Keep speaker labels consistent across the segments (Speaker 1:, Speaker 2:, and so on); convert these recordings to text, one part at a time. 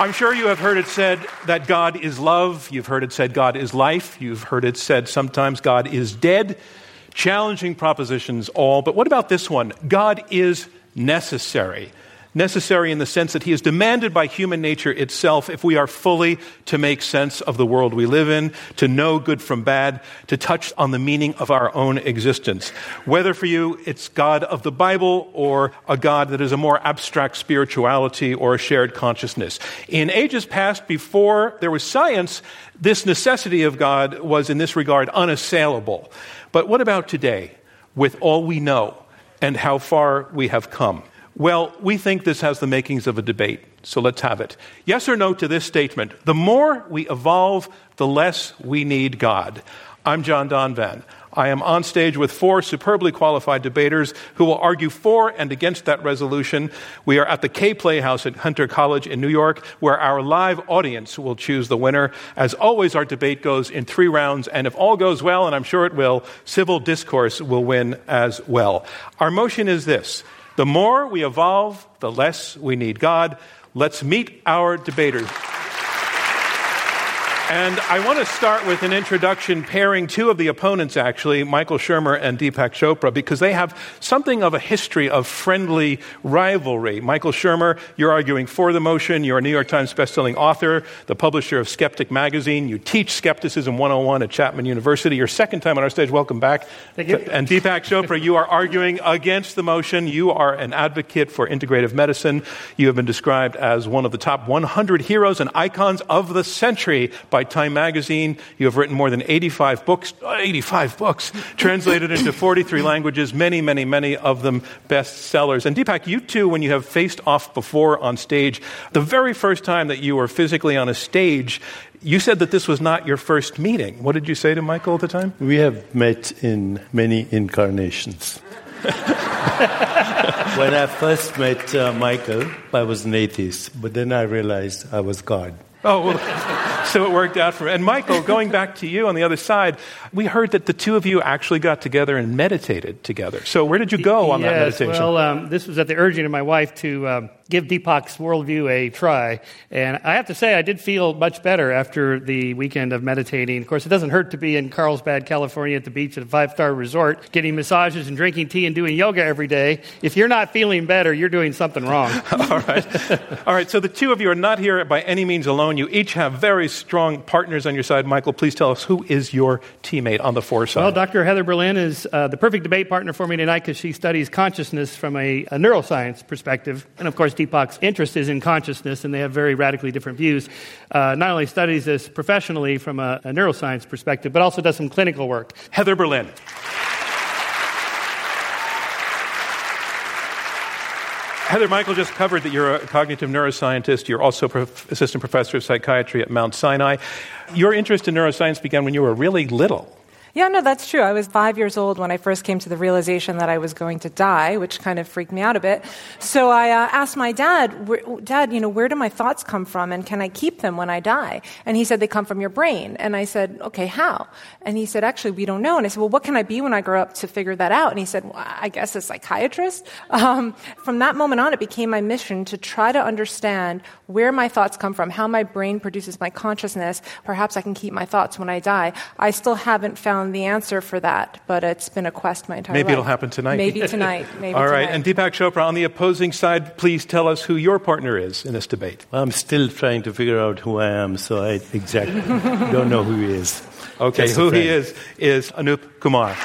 Speaker 1: I'm sure you have heard it said that God is love. You've heard it said God is life. You've heard it said sometimes God is dead. Challenging propositions all. But what about this one? God is necessary. Necessary in the sense that he is demanded by human nature itself if we are fully to make sense of the world we live in, to know good from bad, to touch on the meaning of our own existence. Whether for you it's God of the Bible or a God that is a more abstract spirituality or a shared consciousness. In ages past, before there was science, this necessity of God was in this regard unassailable. But what about today, with all we know and how far we have come? Well, we think this has the makings of a debate, so let's have it. Yes or no to this statement The more we evolve, the less we need God. I'm John Donvan. I am on stage with four superbly qualified debaters who will argue for and against that resolution. We are at the Kaye Playhouse at Hunter College in New York, where our live audience will choose the winner. As always, our debate goes in three rounds, and if all goes well, and I'm sure it will, civil discourse will win as well. Our motion is this the more we evolve, the less we need God. Let's meet our debaters. And I want to start with an introduction pairing two of the opponents, actually, Michael Shermer and Deepak Chopra, because they have something of a history of friendly rivalry. Michael Shermer, you're arguing for the motion. You're a New York Times bestselling author, the publisher of Skeptic Magazine. You teach Skepticism 101 at Chapman University. Your second time on our stage. Welcome back.
Speaker 2: Thank you.
Speaker 1: And Deepak Chopra, you are arguing against the motion. You are an advocate for integrative medicine. You have been described as one of the top 100 heroes and icons of the century by Time Magazine. You have written more than 85 books, 85 books, translated into 43 languages, many, many, many of them bestsellers. And Deepak, you too, when you have faced off before on stage, the very first time that you were physically on a stage, you said that this was not your first meeting. What did you say to Michael at the time?
Speaker 3: We have met in many incarnations. when I first met uh, Michael, I was an atheist, but then I realized I was God.
Speaker 1: Oh, well, so it worked out for me. And Michael, going back to you on the other side, we heard that the two of you actually got together and meditated together. So where did you go on
Speaker 2: yes,
Speaker 1: that meditation?
Speaker 2: Well, um, this was at the urging of my wife to um, give Deepak's worldview a try. And I have to say, I did feel much better after the weekend of meditating. Of course, it doesn't hurt to be in Carlsbad, California at the beach at a five star resort, getting massages and drinking tea and doing yoga every day. If you're not feeling better, you're doing something wrong.
Speaker 1: All right. All right. So the two of you are not here by any means alone. You each have very strong partners on your side. Michael, please tell us who is your teammate on the for side?
Speaker 2: Well, Dr. Heather Berlin is uh, the perfect debate partner for me tonight because she studies consciousness from a, a neuroscience perspective. And of course, Deepak's interest is in consciousness, and they have very radically different views. Uh, not only studies this professionally from a, a neuroscience perspective, but also does some clinical work.
Speaker 1: Heather Berlin. Heather, Michael just covered that you're a cognitive neuroscientist. You're also prof- assistant professor of psychiatry at Mount Sinai. Your interest in neuroscience began when you were really little.
Speaker 4: Yeah, no, that's true. I was five years old when I first came to the realization that I was going to die, which kind of freaked me out a bit. So I uh, asked my dad, Dad, you know, where do my thoughts come from and can I keep them when I die? And he said, they come from your brain. And I said, okay, how? And he said, actually, we don't know. And I said, well, what can I be when I grow up to figure that out? And he said, well, I guess a psychiatrist. Um, from that moment on, it became my mission to try to understand where my thoughts come from, how my brain produces my consciousness. Perhaps I can keep my thoughts when I die. I still haven't found found the answer for that, but it's been a quest my entire
Speaker 1: Maybe
Speaker 4: life.
Speaker 1: it'll happen tonight.
Speaker 4: Maybe tonight. Maybe
Speaker 1: All right.
Speaker 4: tonight.
Speaker 1: And Deepak Chopra, on the opposing side, please tell us who your partner is in this debate.
Speaker 3: I'm still trying to figure out who I am, so I exactly don't know who he is.
Speaker 1: Okay,
Speaker 3: Just
Speaker 1: who he is is Anoop Kumar.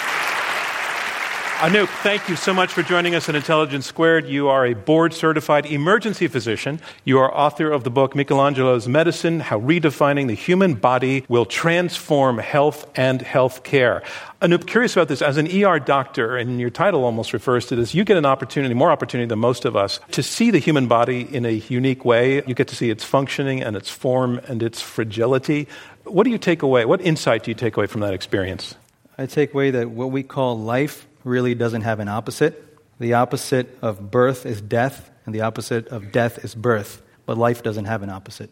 Speaker 1: Anoop, thank you so much for joining us at Intelligence Squared. You are a board certified emergency physician. You are author of the book Michelangelo's Medicine How Redefining the Human Body Will Transform Health and Health Care. Anoop, curious about this. As an ER doctor, and your title almost refers to this, you get an opportunity, more opportunity than most of us, to see the human body in a unique way. You get to see its functioning and its form and its fragility. What do you take away? What insight do you take away from that experience?
Speaker 5: I take away that what we call life really doesn't have an opposite. The opposite of birth is death, and the opposite of death is birth. But life doesn't have an opposite.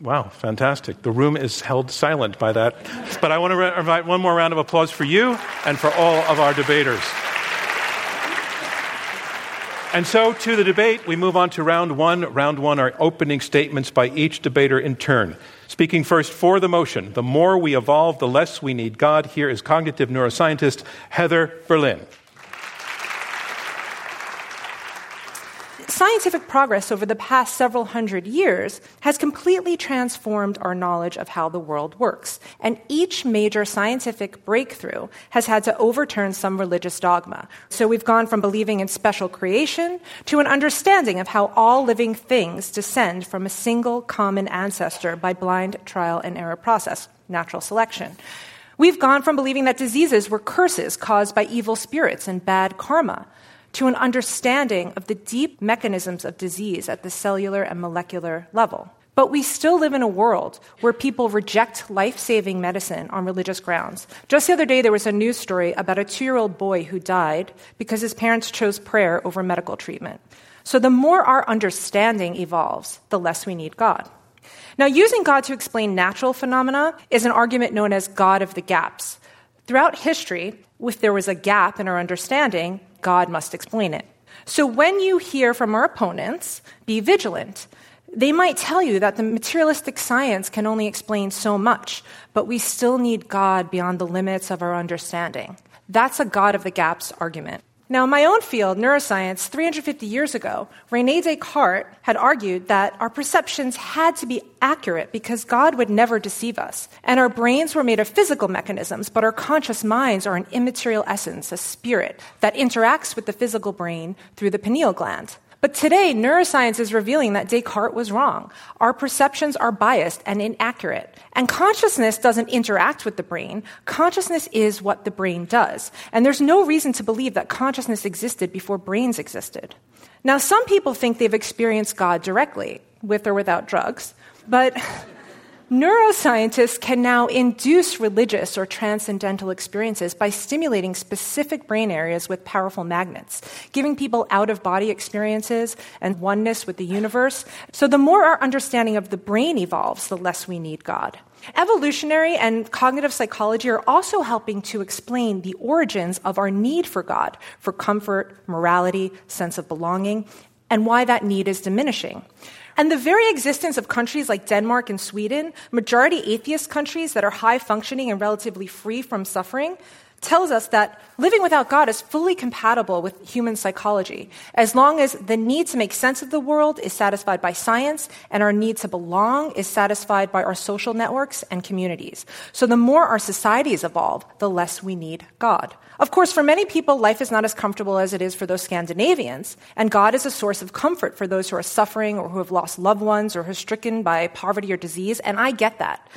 Speaker 1: Wow, fantastic. The room is held silent by that. But I want to invite one more round of applause for you and for all of our debaters. And so, to the debate, we move on to round one. Round one are opening statements by each debater in turn. Speaking first for the motion, the more we evolve, the less we need God. Here is cognitive neuroscientist Heather Berlin.
Speaker 4: Scientific progress over the past several hundred years has completely transformed our knowledge of how the world works. And each major scientific breakthrough has had to overturn some religious dogma. So we've gone from believing in special creation to an understanding of how all living things descend from a single common ancestor by blind trial and error process, natural selection. We've gone from believing that diseases were curses caused by evil spirits and bad karma to an understanding of the deep mechanisms of disease at the cellular and molecular level. But we still live in a world where people reject life saving medicine on religious grounds. Just the other day, there was a news story about a two year old boy who died because his parents chose prayer over medical treatment. So the more our understanding evolves, the less we need God. Now, using God to explain natural phenomena is an argument known as God of the gaps. Throughout history, if there was a gap in our understanding, God must explain it. So when you hear from our opponents, be vigilant. They might tell you that the materialistic science can only explain so much, but we still need God beyond the limits of our understanding. That's a God of the gaps argument. Now, in my own field, neuroscience, 350 years ago, Rene Descartes had argued that our perceptions had to be accurate because God would never deceive us. And our brains were made of physical mechanisms, but our conscious minds are an immaterial essence, a spirit, that interacts with the physical brain through the pineal gland. But today, neuroscience is revealing that Descartes was wrong. Our perceptions are biased and inaccurate. And consciousness doesn't interact with the brain. Consciousness is what the brain does. And there's no reason to believe that consciousness existed before brains existed. Now, some people think they've experienced God directly, with or without drugs. But Neuroscientists can now induce religious or transcendental experiences by stimulating specific brain areas with powerful magnets, giving people out of body experiences and oneness with the universe. So, the more our understanding of the brain evolves, the less we need God. Evolutionary and cognitive psychology are also helping to explain the origins of our need for God, for comfort, morality, sense of belonging, and why that need is diminishing. And the very existence of countries like Denmark and Sweden, majority atheist countries that are high functioning and relatively free from suffering, tells us that living without God is fully compatible with human psychology, as long as the need to make sense of the world is satisfied by science and our need to belong is satisfied by our social networks and communities. So the more our societies evolve, the less we need God. Of course, for many people, life is not as comfortable as it is for those Scandinavians, and God is a source of comfort for those who are suffering or who have lost loved ones or who are stricken by poverty or disease, and I get that.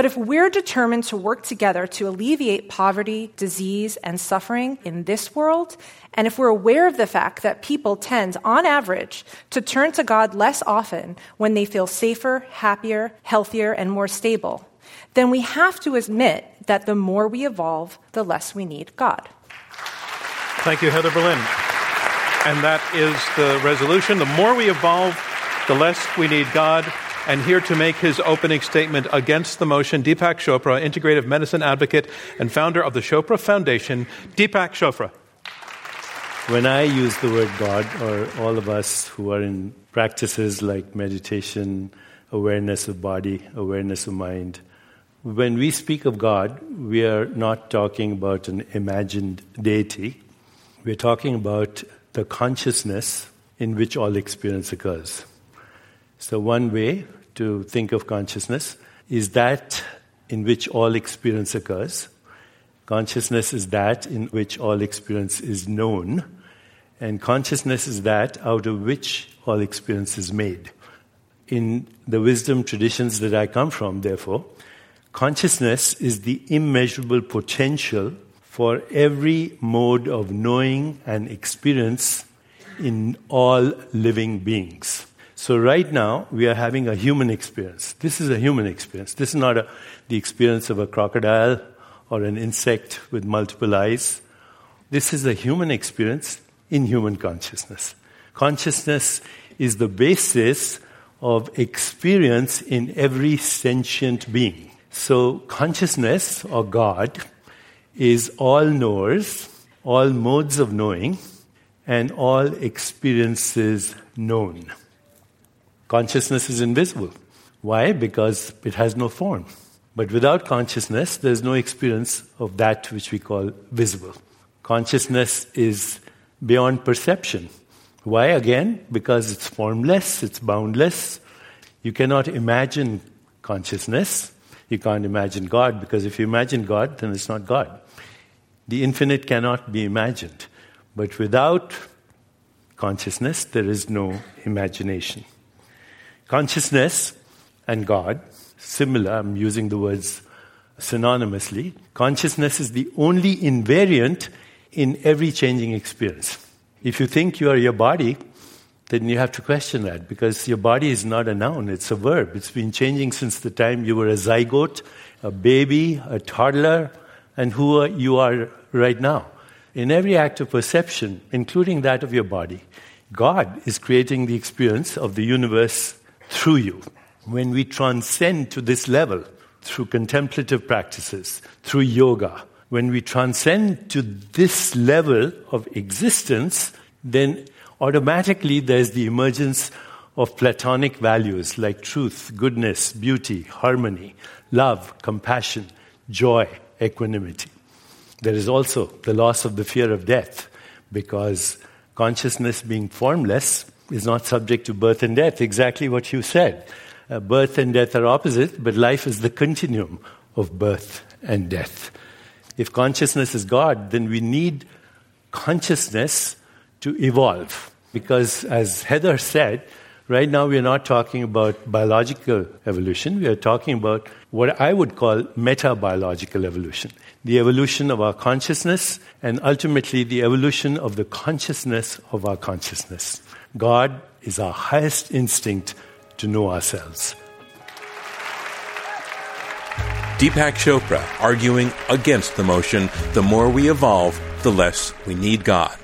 Speaker 4: But if we're determined to work together to alleviate poverty, disease, and suffering in this world, and if we're aware of the fact that people tend, on average, to turn to God less often when they feel safer, happier, healthier, and more stable, then we have to admit that the more we evolve, the less we need God.
Speaker 1: Thank you, Heather Berlin. And that is the resolution. The more we evolve, the less we need God. And here to make his opening statement against the motion, Deepak Chopra, integrative medicine advocate and founder of the Chopra Foundation. Deepak Chopra.
Speaker 3: When I use the word God, or all of us who are in practices like meditation, awareness of body, awareness of mind, when we speak of God, we are not talking about an imagined deity. We're talking about the consciousness in which all experience occurs. So, one way to think of consciousness is that in which all experience occurs. Consciousness is that in which all experience is known, and consciousness is that out of which all experience is made. In the wisdom traditions that I come from, therefore, consciousness is the immeasurable potential for every mode of knowing and experience in all living beings. So, right now, we are having a human experience. This is a human experience. This is not a, the experience of a crocodile or an insect with multiple eyes. This is a human experience in human consciousness. Consciousness is the basis of experience in every sentient being. So, consciousness or God is all knowers, all modes of knowing, and all experiences known. Consciousness is invisible. Why? Because it has no form. But without consciousness, there's no experience of that which we call visible. Consciousness is beyond perception. Why? Again, because it's formless, it's boundless. You cannot imagine consciousness. You can't imagine God, because if you imagine God, then it's not God. The infinite cannot be imagined. But without consciousness, there is no imagination. Consciousness and God similar, I'm using the words synonymously. Consciousness is the only invariant in every changing experience. If you think you are your body, then you have to question that because your body is not a noun, it's a verb. It's been changing since the time you were a zygote, a baby, a toddler, and who you are right now. In every act of perception, including that of your body, God is creating the experience of the universe through you when we transcend to this level through contemplative practices, through yoga, when we transcend to this level of existence, then automatically there's the emergence of platonic values like truth, goodness, beauty, harmony, love, compassion, joy, equanimity. There is also the loss of the fear of death because consciousness being formless is not subject to birth and death, exactly what you said. Uh, birth and death are opposite, but life is the continuum of birth and death. If consciousness is God, then we need consciousness to evolve. Because, as Heather said, right now we are not talking about biological evolution, we are talking about what I would call meta-biological evolution the evolution of our consciousness, and ultimately the evolution of the consciousness of our consciousness. God is our highest instinct to know ourselves.
Speaker 6: Deepak Chopra arguing against the motion the more we evolve, the less we need God.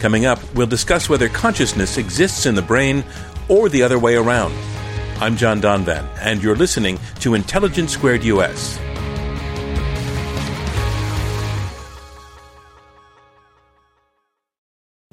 Speaker 6: Coming up, we'll discuss whether consciousness exists in the brain or the other way around. I'm John Donvan, and you're listening to Intelligence Squared US.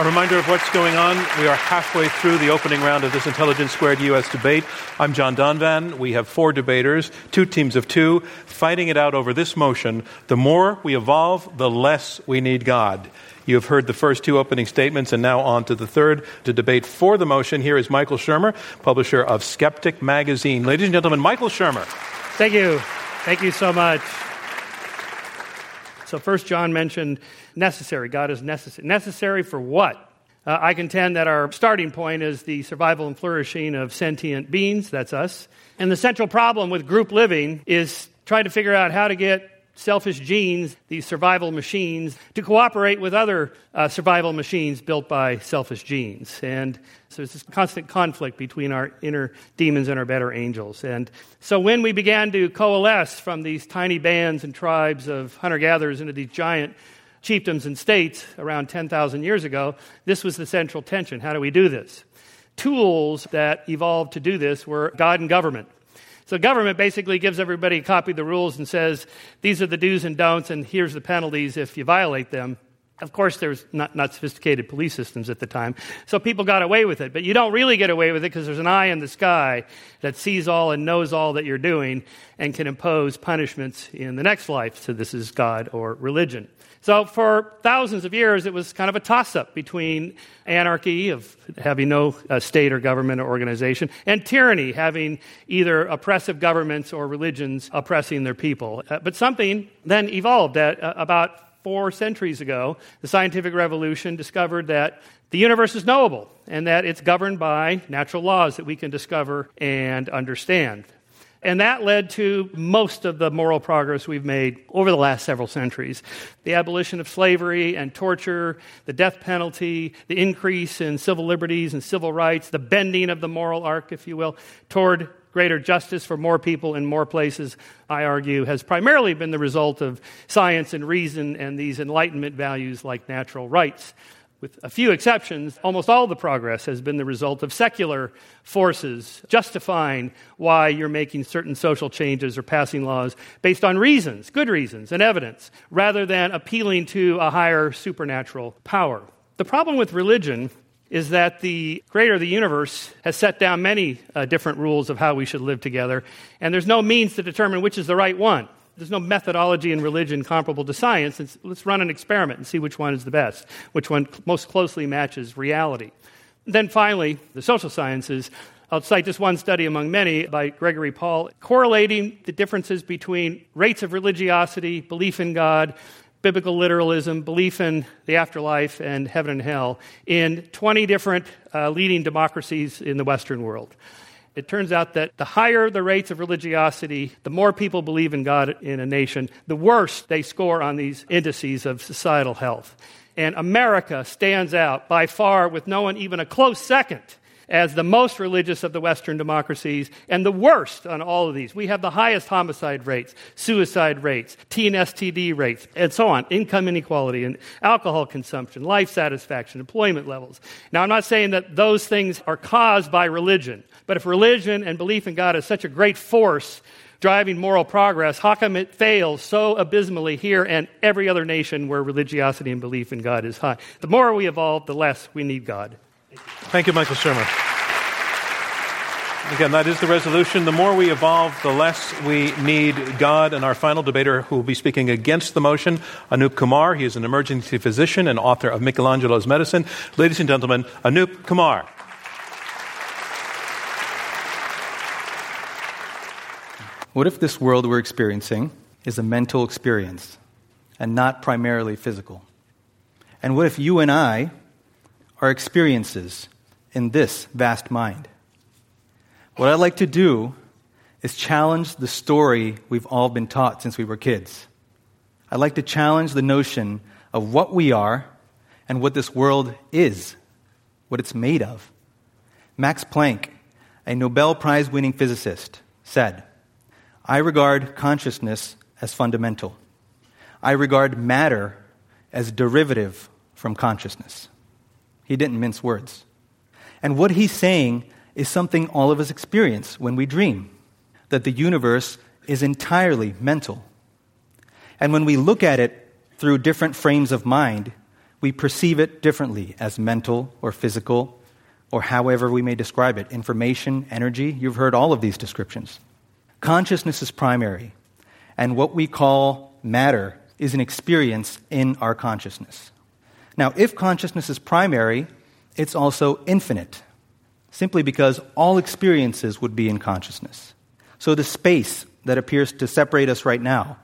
Speaker 1: A reminder of what's going on. We are halfway through the opening round of this Intelligence Squared U.S. debate. I'm John Donvan. We have four debaters, two teams of two, fighting it out over this motion. The more we evolve, the less we need God. You have heard the first two opening statements, and now on to the third to debate for the motion. Here is Michael Shermer, publisher of Skeptic Magazine. Ladies and gentlemen, Michael Shermer.
Speaker 2: Thank you. Thank you so much. So, first, John mentioned necessary. God is necessary. Necessary for what? Uh, I contend that our starting point is the survival and flourishing of sentient beings, that's us. And the central problem with group living is trying to figure out how to get selfish genes, these survival machines, to cooperate with other uh, survival machines built by selfish genes. And so there's this constant conflict between our inner demons and our better angels. And so when we began to coalesce from these tiny bands and tribes of hunter gatherers into these giant chiefdoms and states around 10,000 years ago, this was the central tension. How do we do this? Tools that evolved to do this were God and government. So government basically gives everybody a copy of the rules and says, these are the do's and don'ts, and here's the penalties if you violate them. Of course, there's not, not sophisticated police systems at the time, so people got away with it. But you don't really get away with it because there's an eye in the sky that sees all and knows all that you're doing and can impose punishments in the next life. So this is God or religion. So for thousands of years, it was kind of a toss up between anarchy, of having no uh, state or government or organization, and tyranny, having either oppressive governments or religions oppressing their people. Uh, but something then evolved at, uh, about four centuries ago. The scientific revolution discovered that the universe is knowable and that it's governed by natural laws that we can discover and understand. And that led to most of the moral progress we've made over the last several centuries. The abolition of slavery and torture, the death penalty, the increase in civil liberties and civil rights, the bending of the moral arc, if you will, toward greater justice for more people in more places, I argue, has primarily been the result of science and reason and these Enlightenment values like natural rights. With a few exceptions, almost all the progress has been the result of secular forces justifying why you're making certain social changes or passing laws based on reasons, good reasons, and evidence, rather than appealing to a higher supernatural power. The problem with religion is that the creator of the universe has set down many uh, different rules of how we should live together, and there's no means to determine which is the right one. There's no methodology in religion comparable to science. It's, let's run an experiment and see which one is the best, which one most closely matches reality. Then finally, the social sciences. I'll cite just one study among many by Gregory Paul, correlating the differences between rates of religiosity, belief in God, biblical literalism, belief in the afterlife, and heaven and hell in 20 different uh, leading democracies in the Western world. It turns out that the higher the rates of religiosity, the more people believe in God in a nation, the worse they score on these indices of societal health. And America stands out by far with no one even a close second as the most religious of the Western democracies and the worst on all of these. We have the highest homicide rates, suicide rates, teen STD rates, and so on, income inequality and alcohol consumption, life satisfaction, employment levels. Now, I'm not saying that those things are caused by religion, but if religion and belief in God is such a great force driving moral progress, how come it fails so abysmally here and every other nation where religiosity and belief in God is high? The more we evolve, the less we need God.
Speaker 1: Thank you, Michael Shermer. Again, that is the resolution. The more we evolve, the less we need God. And our final debater who will be speaking against the motion, Anoop Kumar. He is an emergency physician and author of Michelangelo's Medicine. Ladies and gentlemen, Anoop Kumar.
Speaker 5: What if this world we're experiencing is a mental experience and not primarily physical? And what if you and I are experiences in this vast mind. What I'd like to do is challenge the story we've all been taught since we were kids. I'd like to challenge the notion of what we are and what this world is, what it's made of. Max Planck, a Nobel Prize winning physicist, said, I regard consciousness as fundamental. I regard matter as derivative from consciousness. He didn't mince words. And what he's saying is something all of us experience when we dream that the universe is entirely mental. And when we look at it through different frames of mind, we perceive it differently as mental or physical or however we may describe it information, energy. You've heard all of these descriptions. Consciousness is primary, and what we call matter is an experience in our consciousness. Now, if consciousness is primary, it's also infinite, simply because all experiences would be in consciousness. So the space that appears to separate us right now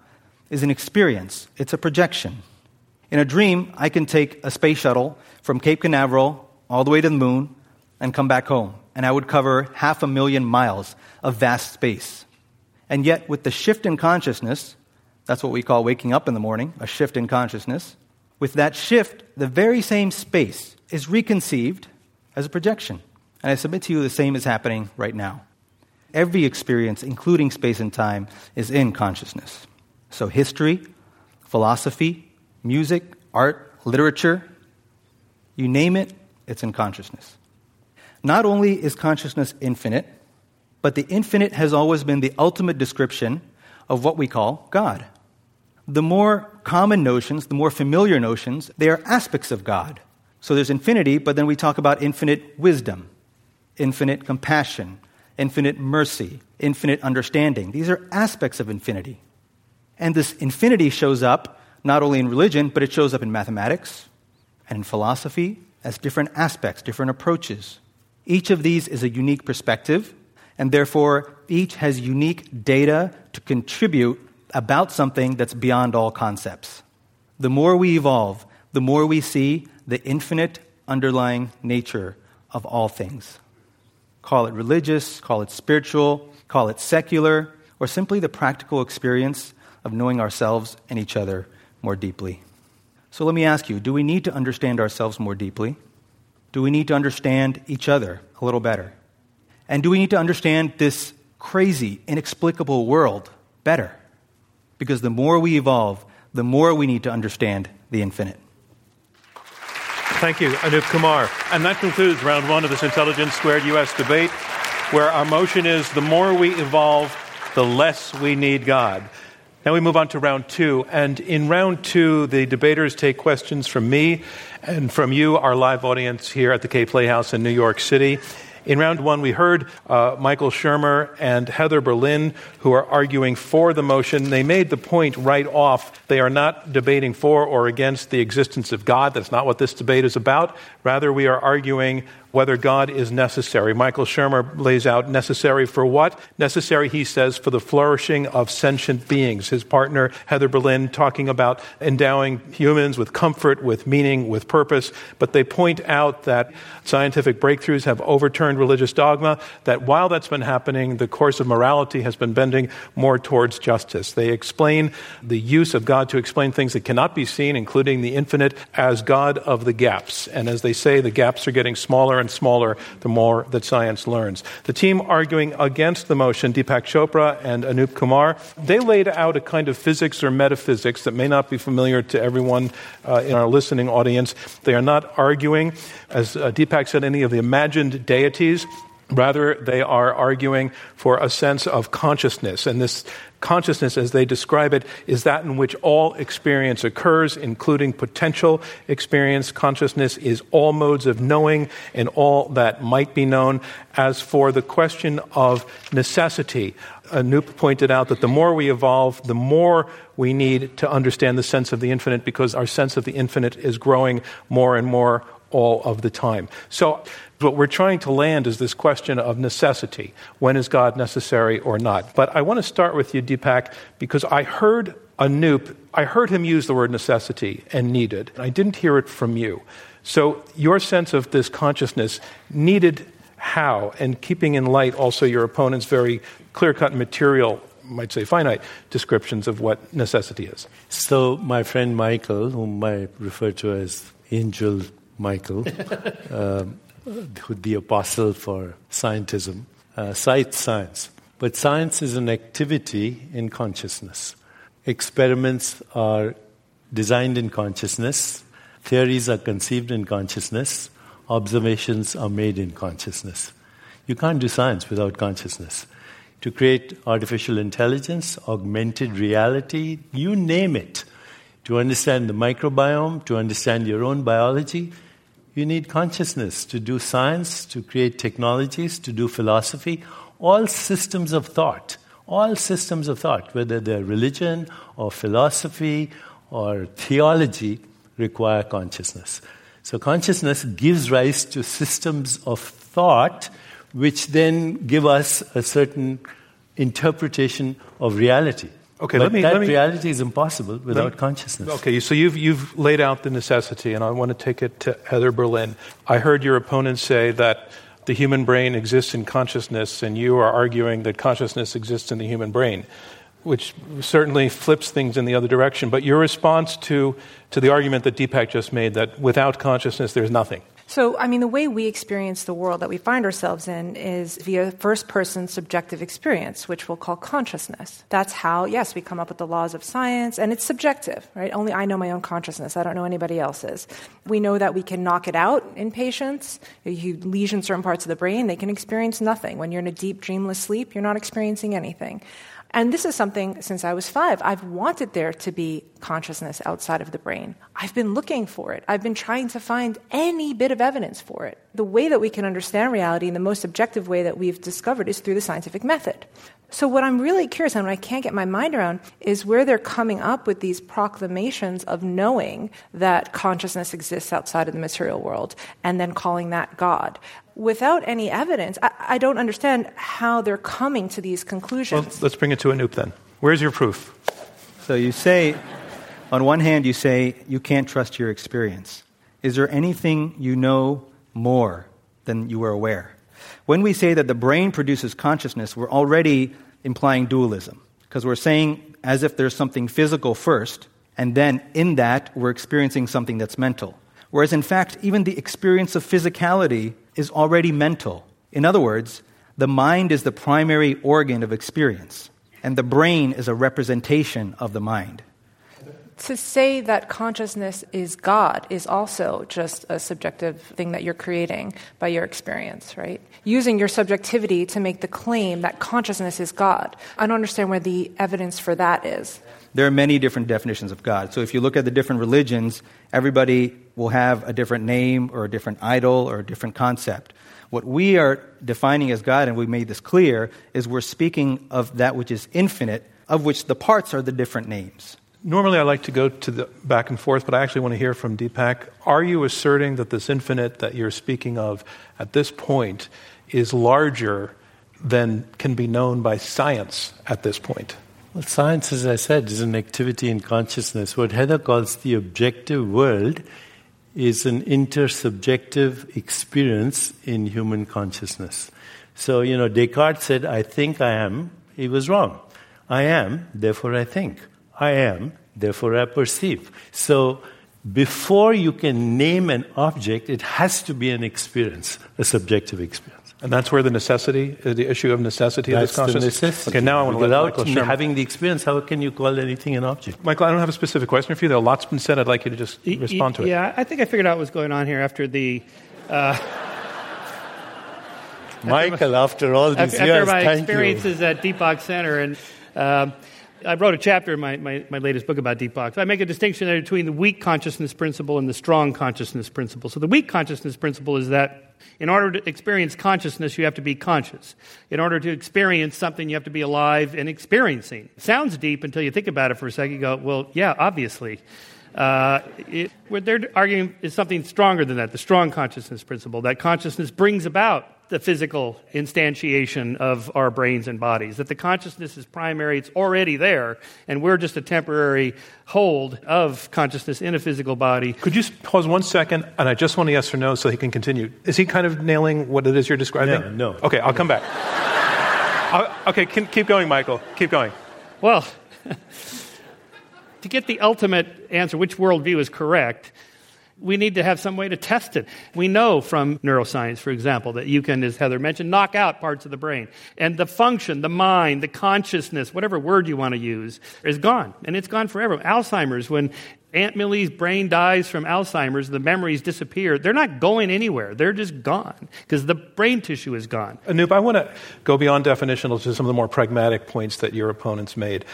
Speaker 5: is an experience, it's a projection. In a dream, I can take a space shuttle from Cape Canaveral all the way to the moon and come back home, and I would cover half a million miles of vast space. And yet, with the shift in consciousness, that's what we call waking up in the morning, a shift in consciousness, with that shift, the very same space is reconceived as a projection. And I submit to you the same is happening right now. Every experience, including space and time, is in consciousness. So, history, philosophy, music, art, literature, you name it, it's in consciousness. Not only is consciousness infinite, but the infinite has always been the ultimate description of what we call God. The more common notions, the more familiar notions, they are aspects of God. So there's infinity, but then we talk about infinite wisdom, infinite compassion, infinite mercy, infinite understanding. These are aspects of infinity. And this infinity shows up not only in religion, but it shows up in mathematics and in philosophy as different aspects, different approaches. Each of these is a unique perspective, and therefore each has unique data to contribute about something that's beyond all concepts. The more we evolve, the more we see the infinite underlying nature of all things. Call it religious, call it spiritual, call it secular, or simply the practical experience of knowing ourselves and each other more deeply. So let me ask you do we need to understand ourselves more deeply? Do we need to understand each other a little better? And do we need to understand this crazy, inexplicable world better? Because the more we evolve, the more we need to understand the infinite.
Speaker 1: Thank you, Anoop Kumar. And that concludes round one of this Intelligence Squared US debate, where our motion is the more we evolve, the less we need God. Now we move on to round two. And in round two, the debaters take questions from me and from you, our live audience here at the Kaye Playhouse in New York City. In round one, we heard uh, Michael Shermer and Heather Berlin, who are arguing for the motion. They made the point right off. They are not debating for or against the existence of God. That's not what this debate is about. Rather, we are arguing whether God is necessary. Michael Shermer lays out necessary for what? Necessary, he says, for the flourishing of sentient beings. His partner, Heather Berlin, talking about endowing humans with comfort, with meaning, with purpose. But they point out that scientific breakthroughs have overturned religious dogma, that while that's been happening, the course of morality has been bending more towards justice. They explain the use of God to explain things that cannot be seen, including the infinite, as God of the gaps. And as they say, the gaps are getting smaller and smaller the more that science learns. The team arguing against the motion, Deepak Chopra and Anoop Kumar, they laid out a kind of physics or metaphysics that may not be familiar to everyone uh, in our listening audience. They are not arguing, as uh, Deepak said, any of the imagined deities. Rather, they are arguing for a sense of consciousness. And this consciousness, as they describe it, is that in which all experience occurs, including potential experience. Consciousness is all modes of knowing and all that might be known. As for the question of necessity, Anoop pointed out that the more we evolve, the more we need to understand the sense of the infinite because our sense of the infinite is growing more and more all of the time. So, what we're trying to land is this question of necessity. When is God necessary or not? But I want to start with you, Deepak, because I heard Anoop, I heard him use the word necessity and needed. I didn't hear it from you. So your sense of this consciousness needed how, and keeping in light also your opponent's very clear cut material might say finite descriptions of what necessity is.
Speaker 3: So, my friend Michael, whom I refer to as Angel Michael, um, the apostle for scientism, uh, cites science. But science is an activity in consciousness. Experiments are designed in consciousness, theories are conceived in consciousness, observations are made in consciousness. You can't do science without consciousness. To create artificial intelligence, augmented reality, you name it, to understand the microbiome, to understand your own biology, you need consciousness to do science, to create technologies, to do philosophy, all systems of thought. All systems of thought, whether they're religion or philosophy or theology, require consciousness. So, consciousness gives rise to systems of thought which then give us a certain interpretation of reality.
Speaker 1: Okay,
Speaker 3: but
Speaker 1: let me.
Speaker 3: That
Speaker 1: let me,
Speaker 3: reality is impossible without
Speaker 1: me,
Speaker 3: consciousness.
Speaker 1: Okay, so you've, you've laid out the necessity, and I want to take it to Heather Berlin. I heard your opponent say that the human brain exists in consciousness, and you are arguing that consciousness exists in the human brain, which certainly flips things in the other direction. But your response to, to the argument that Deepak just made that without consciousness there's nothing.
Speaker 4: So, I mean, the way we experience the world that we find ourselves in is via first person subjective experience, which we'll call consciousness. That's how, yes, we come up with the laws of science, and it's subjective, right? Only I know my own consciousness. I don't know anybody else's. We know that we can knock it out in patients. You lesion certain parts of the brain, they can experience nothing. When you're in a deep, dreamless sleep, you're not experiencing anything. And this is something since I was five. I've wanted there to be consciousness outside of the brain. I've been looking for it. I've been trying to find any bit of evidence for it. The way that we can understand reality in the most objective way that we've discovered is through the scientific method. So, what I'm really curious and what I can't get my mind around is where they're coming up with these proclamations of knowing that consciousness exists outside of the material world and then calling that God. Without any evidence, I, I don't understand how they're coming to these conclusions.
Speaker 1: Well, let's bring it to Anoop then. Where's your proof?
Speaker 5: So, you say, on one hand, you say you can't trust your experience. Is there anything you know more than you were aware? When we say that the brain produces consciousness, we're already implying dualism, because we're saying as if there's something physical first, and then in that we're experiencing something that's mental. Whereas in fact, even the experience of physicality is already mental. In other words, the mind is the primary organ of experience, and the brain is a representation of the mind
Speaker 4: to say that consciousness is God is also just a subjective thing that you're creating by your experience, right? Using your subjectivity to make the claim that consciousness is God. I don't understand where the evidence for that is.
Speaker 5: There are many different definitions of God. So if you look at the different religions, everybody will have a different name or a different idol or a different concept. What we are defining as God, and we made this clear, is we're speaking of that which is infinite, of which the parts are the different names.
Speaker 1: Normally, I like to go to the back and forth, but I actually want to hear from Deepak. Are you asserting that this infinite that you're speaking of at this point is larger than can be known by science at this point?
Speaker 3: Well, science, as I said, is an activity in consciousness. What Heather calls the objective world is an intersubjective experience in human consciousness. So, you know, Descartes said, I think I am. He was wrong. I am, therefore I think. I am, therefore I perceive. So before you can name an object, it has to be an experience, a subjective experience.
Speaker 1: And that's where the necessity, uh, the issue of necessity
Speaker 3: that's
Speaker 1: of this consciousness.
Speaker 3: The necessity.
Speaker 1: Okay, now I want to
Speaker 3: Without
Speaker 1: let Michael
Speaker 3: having the experience, how can you call anything an object?
Speaker 1: Michael, I don't have a specific question for you. Though a lot's been said. I'd like you to just respond to it.
Speaker 2: Yeah, I think I figured out what's going on here after the. Uh,
Speaker 3: Michael, after all these
Speaker 2: after,
Speaker 3: years,
Speaker 2: after my
Speaker 3: thank
Speaker 2: experiences
Speaker 3: you.
Speaker 2: at Deepak Center, and um, I wrote a chapter in my, my, my, latest book about Deepak. I make a distinction there between the weak consciousness principle and the strong consciousness principle. So the weak consciousness principle is that in order to experience consciousness, you have to be conscious. In order to experience something, you have to be alive and experiencing. Sounds deep until you think about it for a second. You go, well, yeah, obviously. Uh, it, what they're arguing is something stronger than that, the strong consciousness principle. That consciousness brings about the physical instantiation of our brains and bodies, that the consciousness is primary, it's already there, and we're just a temporary hold of consciousness in a physical body.
Speaker 1: Could you pause one second, and I just want a yes or no so he can continue. Is he kind of nailing what it is you're describing?
Speaker 3: No, no.
Speaker 1: Okay, I'll come back. I'll, uh, okay, keep going, Michael. Keep going.
Speaker 2: Well, to get the ultimate answer, which worldview is correct, we need to have some way to test it. We know from neuroscience, for example, that you can, as Heather mentioned, knock out parts of the brain. And the function, the mind, the consciousness, whatever word you want to use, is gone. And it's gone forever. Alzheimer's, when Aunt Millie's brain dies from Alzheimer's, the memories disappear. They're not going anywhere. They're just gone because the brain tissue is gone.
Speaker 1: Anoop, I want to go beyond definitional to some of the more pragmatic points that your opponents made.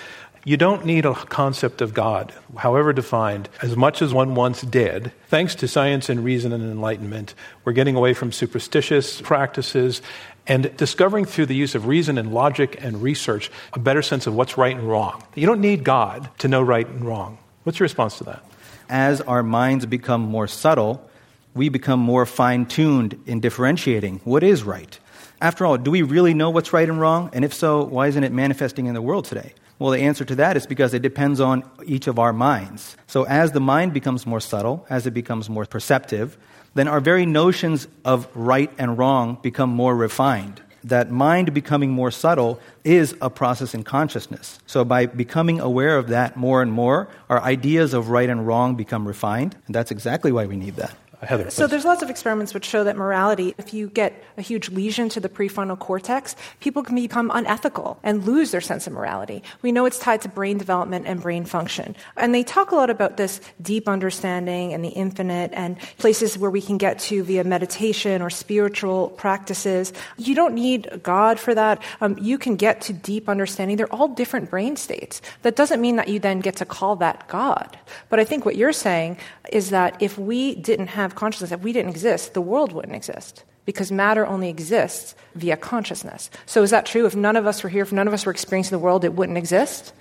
Speaker 1: You don't need a concept of God, however defined, as much as one once did. Thanks to science and reason and enlightenment, we're getting away from superstitious practices and discovering through the use of reason and logic and research a better sense of what's right and wrong. You don't need God to know right and wrong. What's your response to that?
Speaker 5: As our minds become more subtle, we become more fine tuned in differentiating what is right. After all, do we really know what's right and wrong? And if so, why isn't it manifesting in the world today? Well, the answer to that is because it depends on each of our minds. So, as the mind becomes more subtle, as it becomes more perceptive, then our very notions of right and wrong become more refined. That mind becoming more subtle is a process in consciousness. So, by becoming aware of that more and more, our ideas of right and wrong become refined, and that's exactly why we need that.
Speaker 1: Heather.
Speaker 4: So there's lots of experiments which show that morality, if you get a huge lesion to the prefrontal cortex, people can become unethical and lose their sense of morality. We know it's tied to brain development and brain function. And they talk a lot about this deep understanding and the infinite and places where we can get to via meditation or spiritual practices. You don't need God for that. Um, you can get to deep understanding. They're all different brain states. That doesn't mean that you then get to call that God. But I think what you're saying is that if we didn't have consciousness, if we didn't exist, the world wouldn't exist because matter only exists via consciousness. So is that true? If none of us were here, if none of us were experiencing the world, it wouldn't exist?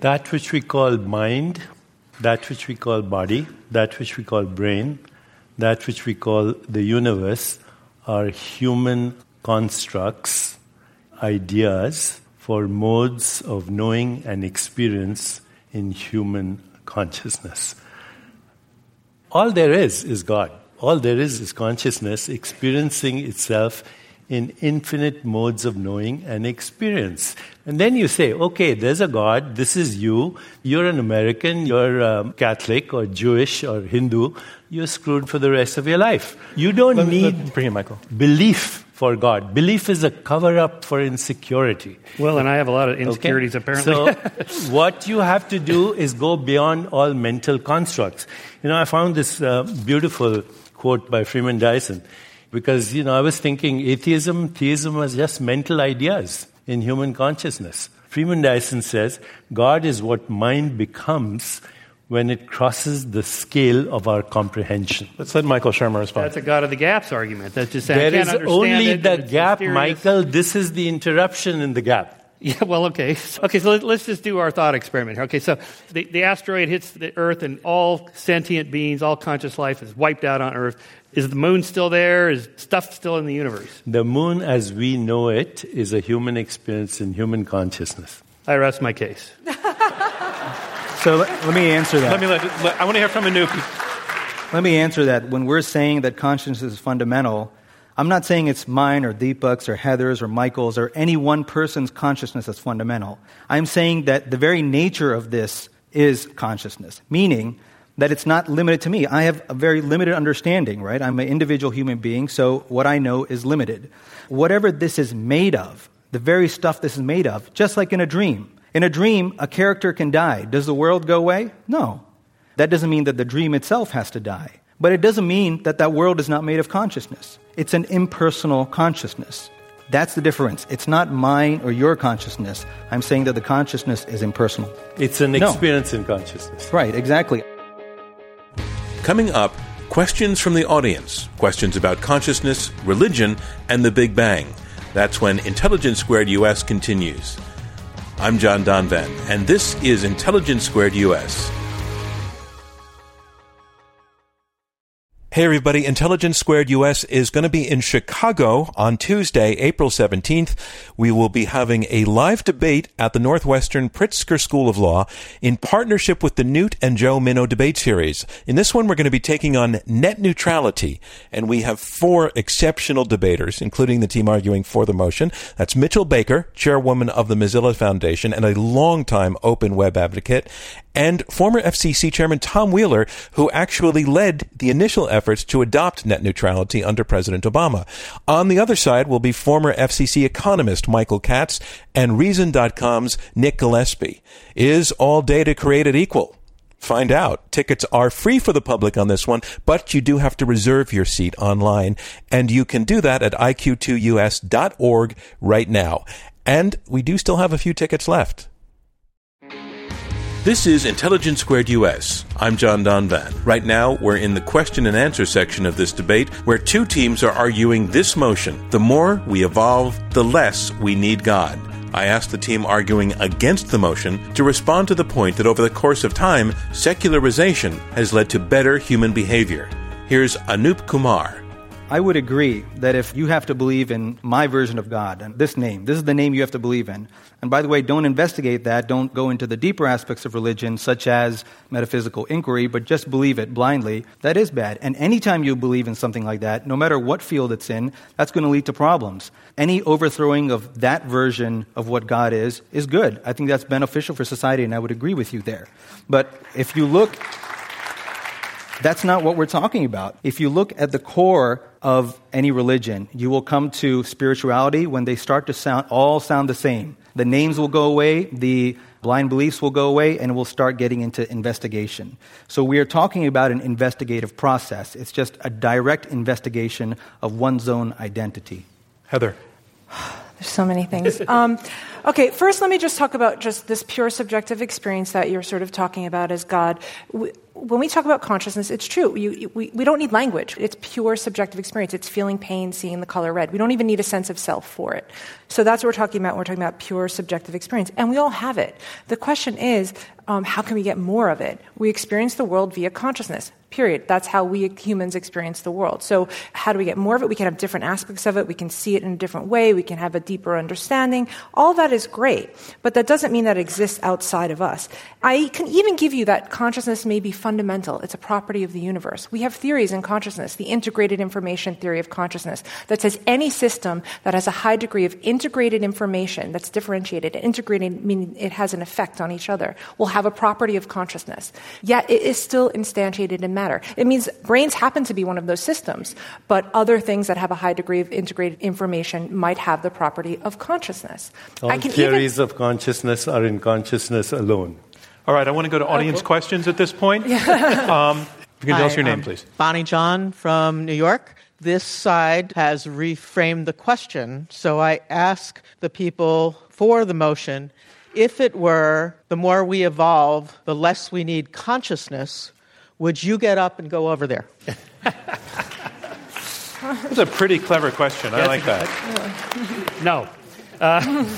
Speaker 3: That which we call mind, that which we call body, that which we call brain, that which we call the universe are human constructs, ideas for modes of knowing and experience in human consciousness. All there is is God. All there is is consciousness experiencing itself in infinite modes of knowing and experience. And then you say, okay, there's a God, this is you, you're an American, you're um, Catholic or Jewish or Hindu, you're screwed for the rest of your life. You don't
Speaker 1: Let me-
Speaker 3: need
Speaker 1: let- bring it, Michael.
Speaker 3: belief for God. Belief is a cover up for insecurity.
Speaker 2: Well, and I have a lot of
Speaker 3: Okay?
Speaker 2: insecurities apparently.
Speaker 3: So, what you have to do is go beyond all mental constructs. You know, I found this uh, beautiful quote by Freeman Dyson because, you know, I was thinking atheism, theism was just mental ideas in human consciousness. Freeman Dyson says God is what mind becomes when it crosses the scale of our comprehension.
Speaker 1: Let's let Michael Shermer respond.
Speaker 2: That's a God of the gaps argument. That's just saying I can't
Speaker 3: is
Speaker 2: understand
Speaker 3: only
Speaker 2: it,
Speaker 3: the
Speaker 2: it's
Speaker 3: gap,
Speaker 2: mysterious.
Speaker 3: Michael. This is the interruption in the gap.
Speaker 2: Yeah, well, okay. Okay, so let- let's just do our thought experiment here. Okay, so the, the asteroid hits the Earth, and all sentient beings, all conscious life is wiped out on Earth. Is the moon still there? Is stuff still in the universe?
Speaker 3: The moon, as we know it, is a human experience in human consciousness.
Speaker 2: I rest my case.
Speaker 5: So let, let me answer that.
Speaker 1: let me let, let- I want to hear from Anoop.
Speaker 5: Let me answer that. When we're saying that consciousness is fundamental, I'm not saying it's mine or Deepak's or Heather's or Michael's or any one person's consciousness that's fundamental. I'm saying that the very nature of this is consciousness, meaning that it's not limited to me. I have a very limited understanding, right? I'm an individual human being, so what I know is limited. Whatever this is made of, the very stuff this is made of, just like in a dream. In a dream, a character can die. Does the world go away? No. That doesn't mean that the dream itself has to die. But it doesn't mean that that world is not made of consciousness. It's an impersonal consciousness. That's the difference. It's not mine or your consciousness. I'm saying that the consciousness is impersonal.
Speaker 3: It's an
Speaker 5: No.
Speaker 3: experience in consciousness.
Speaker 5: Right, exactly.
Speaker 6: Coming up, questions from the audience, questions about consciousness, religion, and the Big Bang. That's when Intelligence Squared US continues. I'm John Donvan, and this is Intelligence Squared US. Hey everybody, Intelligence Squared US is going to be in Chicago on Tuesday, April 17th. We will be having a live debate at the Northwestern Pritzker School of Law in partnership with the Newt and Joe Minow debate series. In this one, we're going to be taking on net neutrality, and we have four exceptional debaters, including the team arguing for the motion. That's Mitchell Baker, chairwoman of the Mozilla Foundation and a longtime open web advocate, and former FCC Chairman Tom Wheeler, who actually led the initial efforts to adopt net neutrality under President Obama. On the other side will be former FCC economist Michael Katz and Reason.com's Nick Gillespie. Is all data created equal? Find out. Tickets are free for the public on this one, but you do have to reserve your seat online, and you can do that at iq2us.org right now. And we do still have a few tickets left. This is Intelligence Squared US. I'm John Donvan. Right now, we're in the question and answer section of this debate where two teams are arguing this motion. The more we evolve, the less we need God. I asked the team arguing against the motion to respond to the point that over the course of time, secularization has led to better human behavior. Here's Anoop Kumar.
Speaker 5: I would agree that if you have to believe in my version of God, and this name, this is the name you have to believe in. And by the way, don't investigate that. Don't go into the deeper aspects of religion, such as metaphysical inquiry, but just believe it blindly. That is bad. And anytime you believe in something like that, no matter what field it's in, that's going to lead to problems. Any overthrowing of that version of what God is, is good. I think that's beneficial for society, and I would agree with you there. But if you look That's not what we're talking about. If you look at the core of any religion, you will come to spirituality when they start to sound all sound the same. The names will go away, the blind beliefs will go away, and we'll start getting into investigation. So we are talking about an investigative process. It's just a direct investigation of one's own identity.
Speaker 1: Heather.
Speaker 4: There's so many things. Um, okay, first, let me just talk about just this pure subjective experience that you're sort of talking about as God. When we talk about consciousness, it's true. You, we, we don't need language. It's pure subjective experience. It's feeling pain, seeing the color red. We don't even need a sense of self for it. So that's what we're talking about. We're talking about pure subjective experience. And we all have it. The question is, um, how can we get more of it? We experience the world via consciousness. Period. That's how we humans experience the world. So, how do we get more of it? We can have different aspects of it. We can see it in a different way. We can have a deeper understanding. All that is great, but that doesn't mean that it exists outside of us. I can even give you that consciousness may be fundamental. It's a property of the universe. We have theories in consciousness, the integrated information theory of consciousness, that says any system that has a high degree of integrated information that's differentiated, integrated meaning it has an effect on each other, will have a property of consciousness. Yet it is still instantiated in matter. It means brains happen to be one of those systems, but other things that have a high degree of integrated information might have the property of consciousness.
Speaker 3: All theories even... of consciousness are in consciousness alone.
Speaker 1: All right, I want to go to audience questions at this point. um, you can tell us your name, please.
Speaker 7: Bonnie John from New York. This side has reframed the question, so I ask the people for the motion if it were the more we evolve, the less we need consciousness, would you get up and go over there?
Speaker 1: That's a pretty clever question. I like that.
Speaker 2: No. Uh,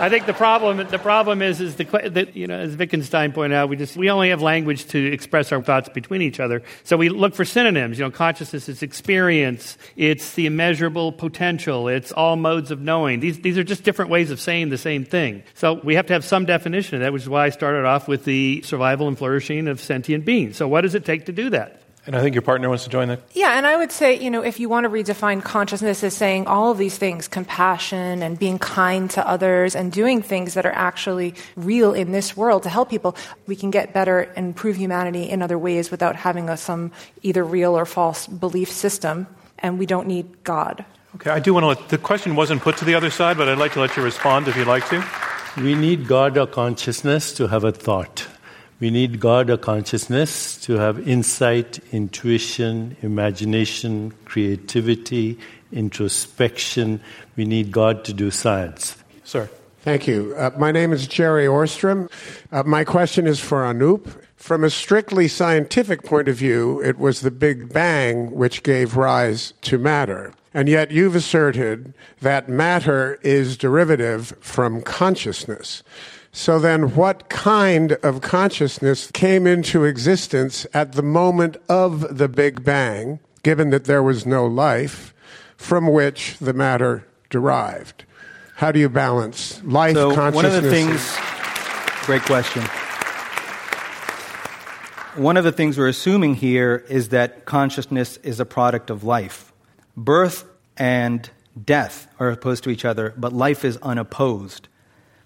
Speaker 2: I think the problem the problem is is the that you know as Wittgenstein pointed out we just we only have language to express our thoughts between each other. So we look for synonyms you know consciousness is experience it's the immeasurable potential it's all modes of knowing. These these are just different ways of saying the same thing. So we have to have some definition of that which is why I started off with the survival and flourishing of sentient beings. So what does it take to do that
Speaker 1: and I think your partner wants to join that.
Speaker 4: Yeah, and I would say, you know, if you want to redefine consciousness as saying all of these things, compassion and being kind to others and doing things that are actually real in this world to help people, we can get better and improve humanity in other ways without having a, some either real or false belief system. And we don't need God.
Speaker 1: Okay, I do want to let, the question wasn't put to the other side, but I'd like to let you respond if you'd like to.
Speaker 3: We need God or consciousness to have a thought. We need God or consciousness to have insight, intuition, imagination, creativity, introspection. We need God to do science.
Speaker 1: Sir.
Speaker 8: Thank you. Uh, my name is Jerry Ohrstrom. Uh, my question is for Anoop. From a strictly scientific point of view, it was the Big Bang which gave rise to matter. And yet you've asserted that matter is derivative from consciousness. So then, what kind of consciousness came into existence at the moment of the Big Bang, given that there was no life, from which the matter derived? How do you balance life,
Speaker 5: so
Speaker 8: consciousness?
Speaker 5: One of the things, great question. One of the things we're assuming here is that consciousness is a product of life. Birth and death are opposed to each other, but life is unopposed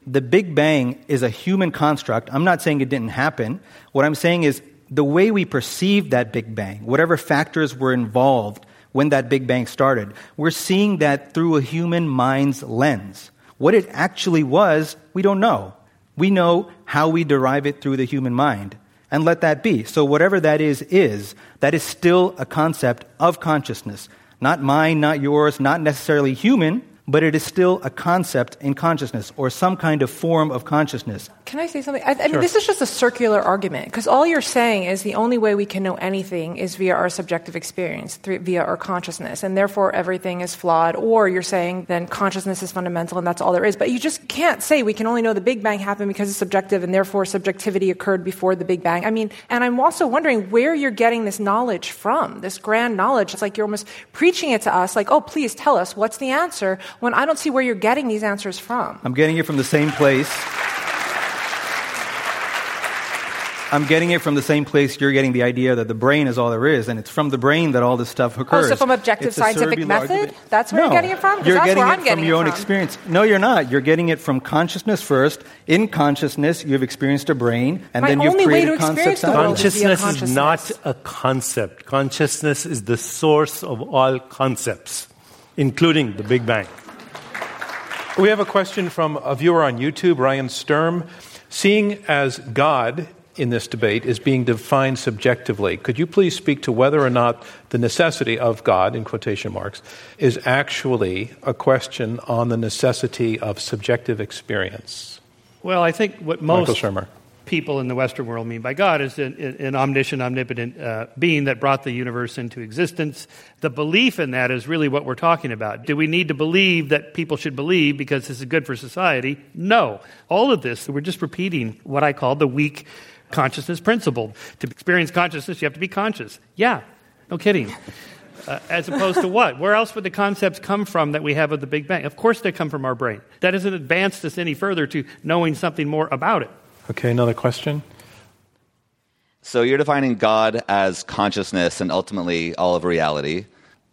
Speaker 5: the Big Bang is a human construct. I'm not saying it didn't happen. What I'm saying is the way we perceive that Big Bang, whatever factors were involved when that Big Bang started, we're seeing that through a human mind's lens. What it actually was, we don't know. We know how we derive it through the human mind. And let that be. So, whatever that is, is, that is still a concept of consciousness. Not mine, not yours, not necessarily human, but it is still a concept in consciousness or some kind of form of consciousness.
Speaker 4: Can I say something? I, I sure. mean, this is just a circular argument because all you're saying is the only way we can know anything is via our subjective experience, through, via our consciousness, and therefore everything is flawed. Or you're saying then consciousness is fundamental and that's all there is. But you just can't say we can only know the Big Bang happened because it's subjective and therefore subjectivity occurred before the Big Bang. I mean, and I'm also wondering where you're getting this knowledge from, this grand knowledge. It's like you're almost preaching it to us, like, oh, please tell us what's the answer when I don't see where you're getting these answers from.
Speaker 5: I'm getting it from the same place. I'm getting it from the same place you're getting the idea that the brain is all there is, and it's from the brain that all this stuff occurs.
Speaker 4: Oh, so from objective
Speaker 5: It's
Speaker 4: scientific method? That's where
Speaker 5: no,
Speaker 4: you're getting it from? 'Cause
Speaker 5: You're
Speaker 4: that's
Speaker 5: getting
Speaker 4: where
Speaker 5: it
Speaker 4: I'm getting
Speaker 5: from
Speaker 4: it
Speaker 5: your own
Speaker 4: from.
Speaker 5: experience. No, you're not. You're getting it from consciousness first. In consciousness, you've experienced a brain, and
Speaker 4: My
Speaker 5: then you've
Speaker 4: only way
Speaker 5: created
Speaker 4: to
Speaker 5: concepts
Speaker 4: the world
Speaker 5: it.
Speaker 4: is via
Speaker 3: Consciousness is not a concept. Consciousness is the source of all concepts, including the Big Bang.
Speaker 1: We have a question from a viewer on YouTube, Ryan Sturm. Seeing as God in this debate is being defined subjectively, could you please speak to whether or not the necessity of God, in quotation marks, is actually a question on the necessity of subjective experience?
Speaker 2: Well, I think what most people in the Western world mean by God is an, an omniscient, omnipotent uh, being that brought the universe into existence. The belief in that is really what we're talking about. Do we need to believe that people should believe because this is good for society? No. All of this, we're just repeating what I call the weak consciousness principle. To experience consciousness, you have to be conscious. Yeah, no kidding. Uh, as opposed to what? Where else would the concepts come from that we have of the Big Bang? Of course, they come from our brain. That hasn't advanced us any further to knowing something more about it.
Speaker 1: Okay, another question.
Speaker 9: So you're defining God as consciousness and ultimately all of reality.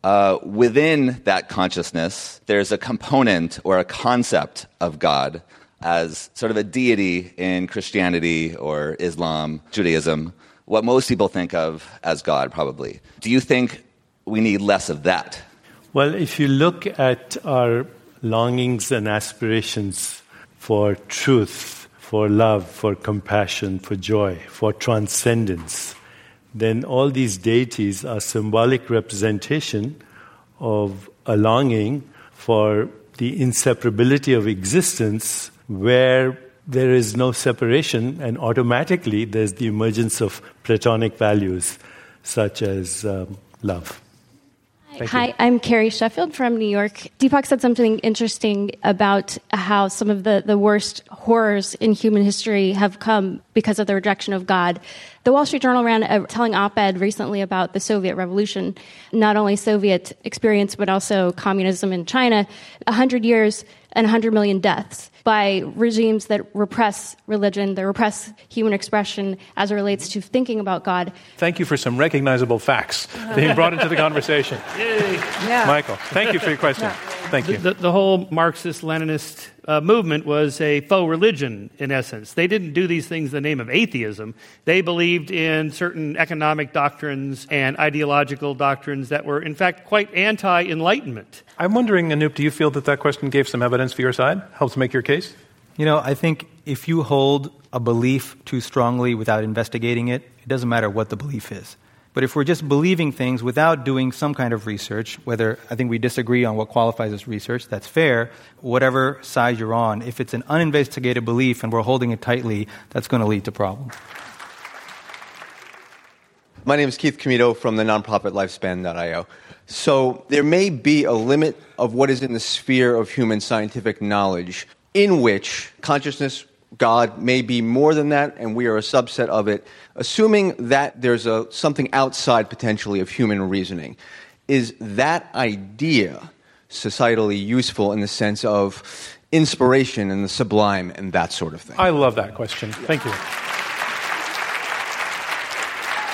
Speaker 9: Uh, within that consciousness, there's a component or a concept of God as sort of a deity in Christianity or Islam, Judaism, what most people think of as God, probably. Do you think we need less of that?
Speaker 3: Well, if you look at our longings and aspirations for truth, for love, for compassion, for joy, for transcendence, then all these deities are symbolic representation of a longing for the inseparability of existence where there is no separation and automatically there's the emergence of platonic values such as um, love.
Speaker 10: Hi, I'm Carrie Sheffield from New York. Deepak said something interesting about how some of the, the worst horrors in human history have come because of the rejection of God. The Wall Street Journal ran a telling op ed recently about the Soviet Revolution, not only Soviet experience, but also communism in China. A 100 years and 100 million deaths by regimes that repress religion, that repress human expression as it relates to thinking about God.
Speaker 1: Thank you for some recognizable facts being brought into the conversation.
Speaker 4: Yeah.
Speaker 1: Michael, thank you for your question. Thank you.
Speaker 2: The, the whole Marxist Leninist uh, movement was a faux religion, in essence. They didn't do these things in the name of atheism. They believed in certain economic doctrines and ideological doctrines that were, in fact, quite anti Enlightenment.
Speaker 1: I'm wondering, Anoop, do you feel that that question gave some evidence for your side? Helps make your case?
Speaker 5: You know, I think if you hold a belief too strongly without investigating it, it doesn't matter what the belief is. But if we're just believing things without doing some kind of research, whether I think we disagree on what qualifies as research, that's fair. Whatever side you're on, if it's an uninvestigated belief and we're holding it tightly, that's going to lead to problems.
Speaker 11: My name is Keith Comito from the nonprofit Lifespan.io. So there may be a limit of what is in the sphere of human scientific knowledge in which consciousness, God, may be more than that, and we are a subset of it, assuming that there's a, something outside potentially of human reasoning. Is that idea societally useful in the sense of inspiration and the sublime and that sort of thing?
Speaker 1: I love that question. Thank you.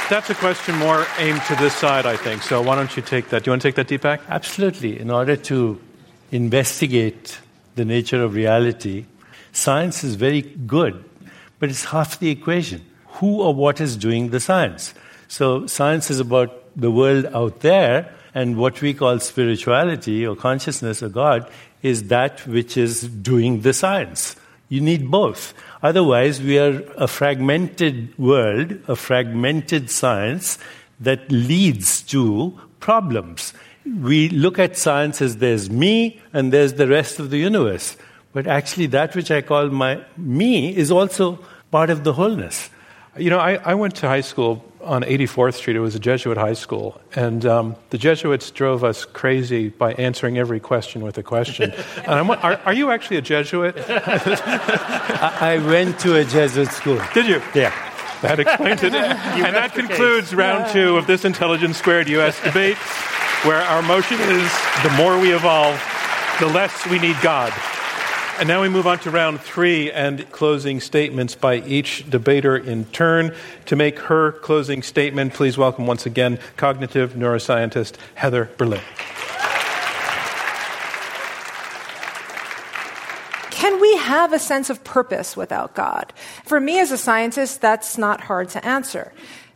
Speaker 1: That's a question more aimed to this side, I think. So why don't you take that? Do you want to take that, Deepak?
Speaker 3: Absolutely. In order to investigate the nature of reality, science is very good, but it's half the equation. Who or what is doing the science? So, science is about the world out there, and what we call spirituality or consciousness or God is that which is doing the science. You need both. Otherwise, we are a fragmented world, a fragmented science that leads to problems. We look at science as there's me and there's the rest of the universe. But actually, that which I call my me is also part of the wholeness.
Speaker 1: You know, I, I went to high school on 84th Street. It was a Jesuit high school. And um, the Jesuits drove us crazy by answering every question with a question. and I'm, are, are you actually a Jesuit?
Speaker 3: I, I went to a Jesuit school.
Speaker 1: Did you?
Speaker 3: Yeah.
Speaker 1: That explains it. and that concludes round two of this Intelligence Squared U.S. debate, where our motion is the more we evolve, the less we need God. And now we move on to round three and closing statements by each debater in turn. To make her closing statement, please welcome once again cognitive neuroscientist Heather Berlin.
Speaker 4: Can we have a sense of purpose without God? For me as a scientist, that's not hard to answer.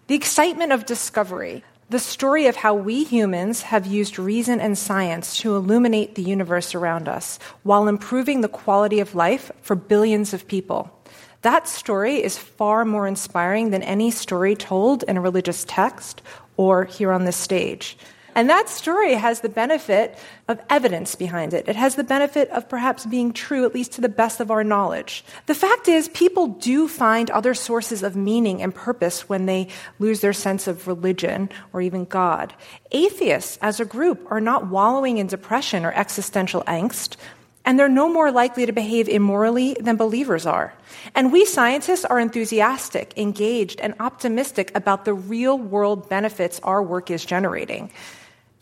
Speaker 4: The excitement of discovery, the story of how we humans have used reason and science to illuminate the universe around us while improving the quality of life for billions of people. That story is far more inspiring than any story told in a religious text or here on this stage. And that story has the benefit of evidence behind it. It has the benefit of perhaps being true, at least to the best of our knowledge. The fact is, people do find other sources of meaning and purpose when they lose their sense of religion or even God. Atheists, as a group, are not wallowing in depression or existential angst and they're no more likely to behave immorally than believers are. And we scientists are enthusiastic, engaged, and optimistic about the real world benefits our work is generating.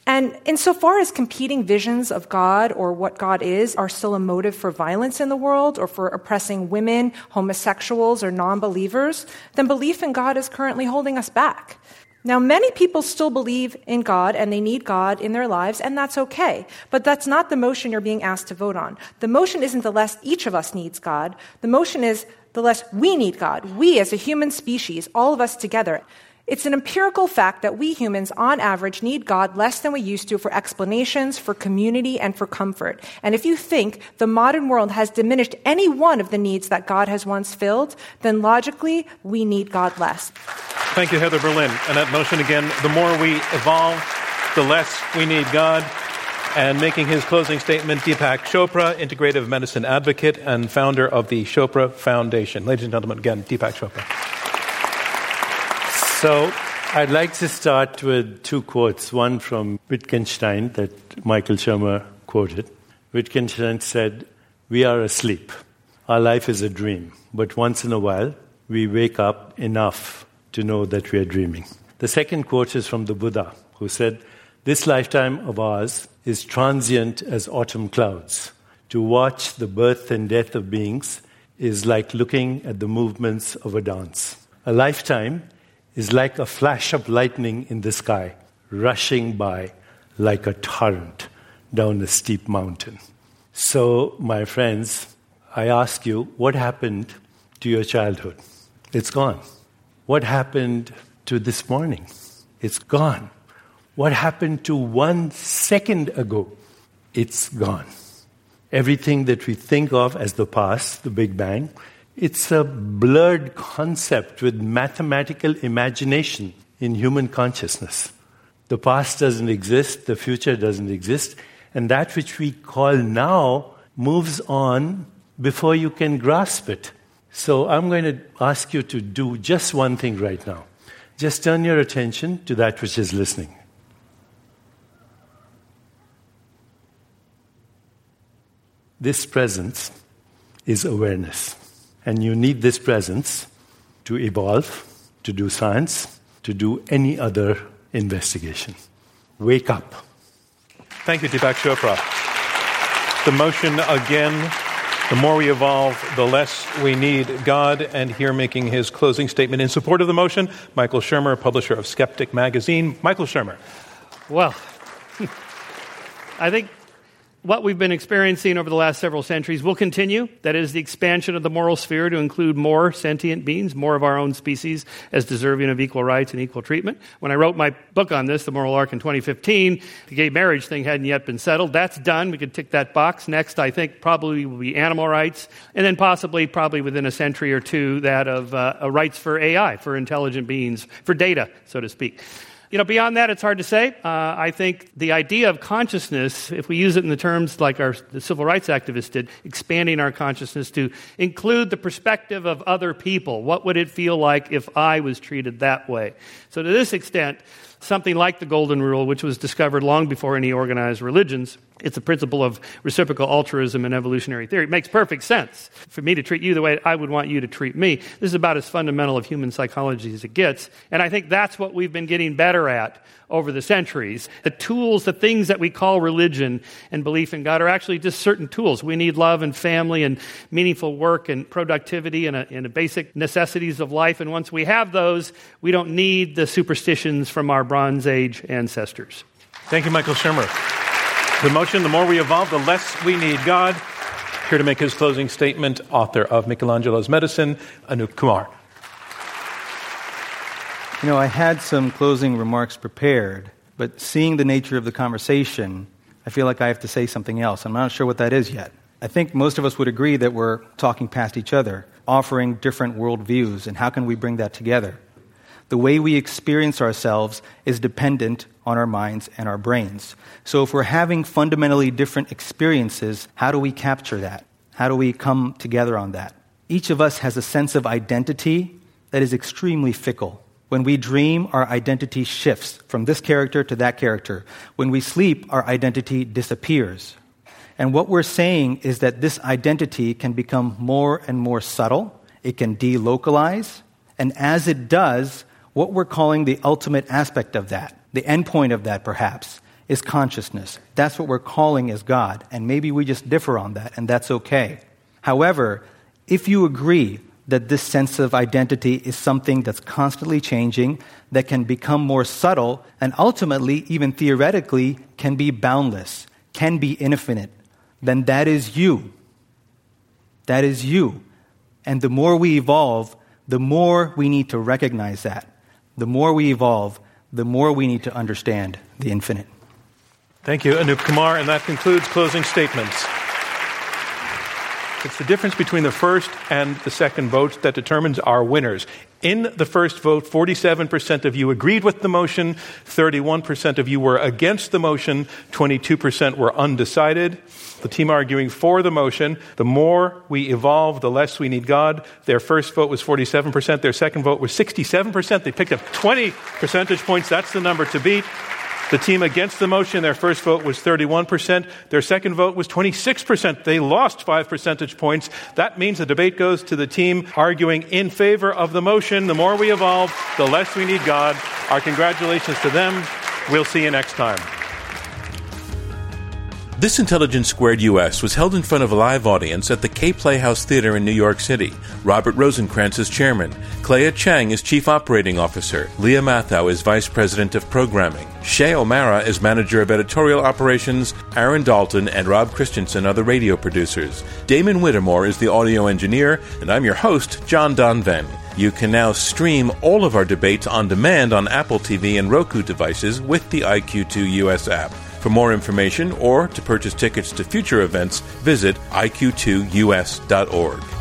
Speaker 4: And insofar as competing visions of God or what God is are still a motive for violence in the world or for oppressing women, homosexuals, or non believers, then belief in God is currently holding us back. Now, many people still believe in God and they need God in their lives, and that's okay. But that's not the motion you're being asked to vote on. The motion isn't the less each of us needs God. The motion is the less we need God. We as a human species, all of us together. It's an empirical fact that we humans, on average, need God less than we used to for explanations, for community, and for comfort. And if you think the modern world has diminished any one of the needs that God has once filled, then logically, we need God less.
Speaker 1: Thank you, Heather Berlin. And that motion again the more we evolve, the less we need God. And making his closing statement, Deepak Chopra, integrative medicine advocate and founder of the Chopra Foundation. Ladies and gentlemen, again, Deepak Chopra.
Speaker 3: So I'd like to start with two quotes. One from Wittgenstein that Michael Shermer quoted. Wittgenstein said, We are asleep. Our life is a dream. But once in a while, we wake up enough to know that we are dreaming. The second quote is from the Buddha, who said, This lifetime of ours is transient as autumn clouds. To watch the birth and death of beings is like looking at the movements of a dance. A lifetime is like a flash of lightning in the sky, rushing by like a torrent down a steep mountain. So, my friends, I ask you, what happened to your childhood? It's gone. What happened to this morning? It's gone. What happened to one second ago? It's gone. Everything that we think of as the past, the Big Bang, it's a blurred concept with mathematical imagination in human consciousness. The past doesn't exist, the future doesn't exist, and that which we call now moves on before you can grasp it. So I'm going to ask you to do just one thing right now. Just turn your attention to that which is listening. This presence is awareness. And you need this presence to evolve, to do science, to do any other investigation. Wake up.
Speaker 1: Thank you, Deepak Chopra. The motion again the more we evolve, the less we need God. And here making his closing statement in support of the motion, Michael Shermer, publisher of Skeptic Magazine. Michael Shermer.
Speaker 2: Well, I think what we've been experiencing over the last several centuries will continue. That is the expansion of the moral sphere to include more sentient beings, more of our own species as deserving of equal rights and equal treatment. When I wrote my book on this, The Moral Arc in 2015, the gay marriage thing hadn't yet been settled. That's done. We could tick that box. Next, I think, probably will be animal rights. And then possibly, probably within a century or two, that of uh, rights for AI, for intelligent beings, for data, so to speak. You know, beyond that, it's hard to say. Uh, I think the idea of consciousness, if we use it in the terms like our the civil rights activists did, expanding our consciousness to include the perspective of other people. What would it feel like if I was treated that way? So, to this extent, something like the Golden Rule, which was discovered long before any organized religions. It's a principle of reciprocal altruism in evolutionary theory. It makes perfect sense for me to treat you the way I would want you to treat me. This is about as fundamental of human psychology as it gets. And I think that's what we've been getting better at over the centuries. The tools, the things that we call religion and belief in God are actually just certain tools. We need love and family and meaningful work and productivity and, a, and a basic necessities of life. And once we have those, we don't need the superstitions from our Bronze Age ancestors.
Speaker 1: Thank you, Michael Shermer. The motion the more we evolve, the less we need God. Here to make his closing statement, author of Michelangelo's Medicine, Anoop Kumar.
Speaker 5: You know, I had some closing remarks prepared, but seeing the nature of the conversation, I feel like I have to say something else. I'm not sure what that is yet. I think most of us would agree that we're talking past each other, offering different worldviews, and how can we bring that together? The way we experience ourselves is dependent on our minds and our brains. So if we're having fundamentally different experiences, how do we capture that? How do we come together on that? Each of us has a sense of identity that is extremely fickle. When we dream, our identity shifts from this character to that character. When we sleep, our identity disappears. And what we're saying is that this identity can become more and more subtle, it can delocalize, and as it does, what we're calling the ultimate aspect of that, the endpoint of that perhaps, is consciousness. That's what we're calling as God, and maybe we just differ on that, and that's okay. However, if you agree that this sense of identity is something that's constantly changing, that can become more subtle, and ultimately, even theoretically, can be boundless, can be infinite, then that is you. That is you. And the more we evolve, the more we need to recognize that. The more we evolve, the more we need to understand the infinite.
Speaker 1: Thank you, Anoop Kumar, and that concludes closing statements. It's the difference between the first and the second votes that determines our winners. In the first vote, 47% of you agreed with the motion, 31% of you were against the motion, 22% were undecided. The team arguing for the motion, the more we evolve, the less we need God. Their first vote was 47%, their second vote was 67%. They picked up 20 percentage points. That's the number to beat. The team against the motion, their first vote was 31%. Their second vote was 26%. They lost five percentage points. That means the debate goes to the team arguing in favor of the motion. The more we evolve, the less we need God. Our congratulations to them. We'll see you next time.
Speaker 6: This Intelligence Squared US was held in front of a live audience at the Kaye Playhouse Theater in New York City. Robert Rosenkrantz is chairman. Clea Chang is chief operating officer. Leah Mathau is vice president of programming. Shay O'Mara is manager of editorial operations. Aaron Dalton and Rob Christensen are the radio producers. Damon Whittemore is the audio engineer, and I'm your host, John Donvan. You can now stream all of our debates on demand on Apple TV and Roku devices with the IQ2 US app. For more information or to purchase tickets to future events, visit iq2us.org.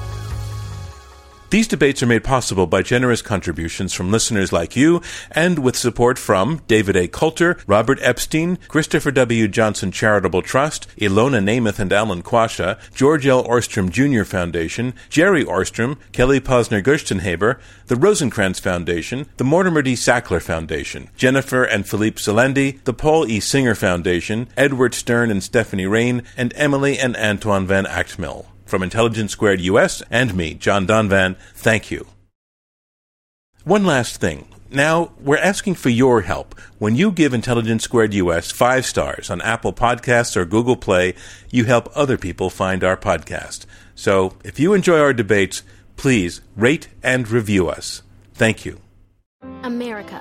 Speaker 6: These debates are made possible by generous contributions from listeners like you and with support from David A. Coulter, Robert Epstein, Christopher W. Johnson Charitable Trust, Ilona Nemeth and Alan Quasha, George L. Ohrstrom Jr. Foundation, Jerry Ohrstrom, Kelly Posner Gerstenhaber, the Rosenkrantz Foundation, the Mortimer D. Sackler Foundation, Jennifer and Philippe Salendi, the Paul E. Singer Foundation, Edward Stern and Stephanie Rain, and Emily and Antoine Van Agtmael. From Intelligence Squared US and me, John Donvan, thank you. One last thing. Now, we're asking for your help. When you give Intelligence Squared US five stars on Apple Podcasts or Google Play, you help other people find our podcast. So, if you enjoy our debates, please rate and review us. Thank you.
Speaker 12: America.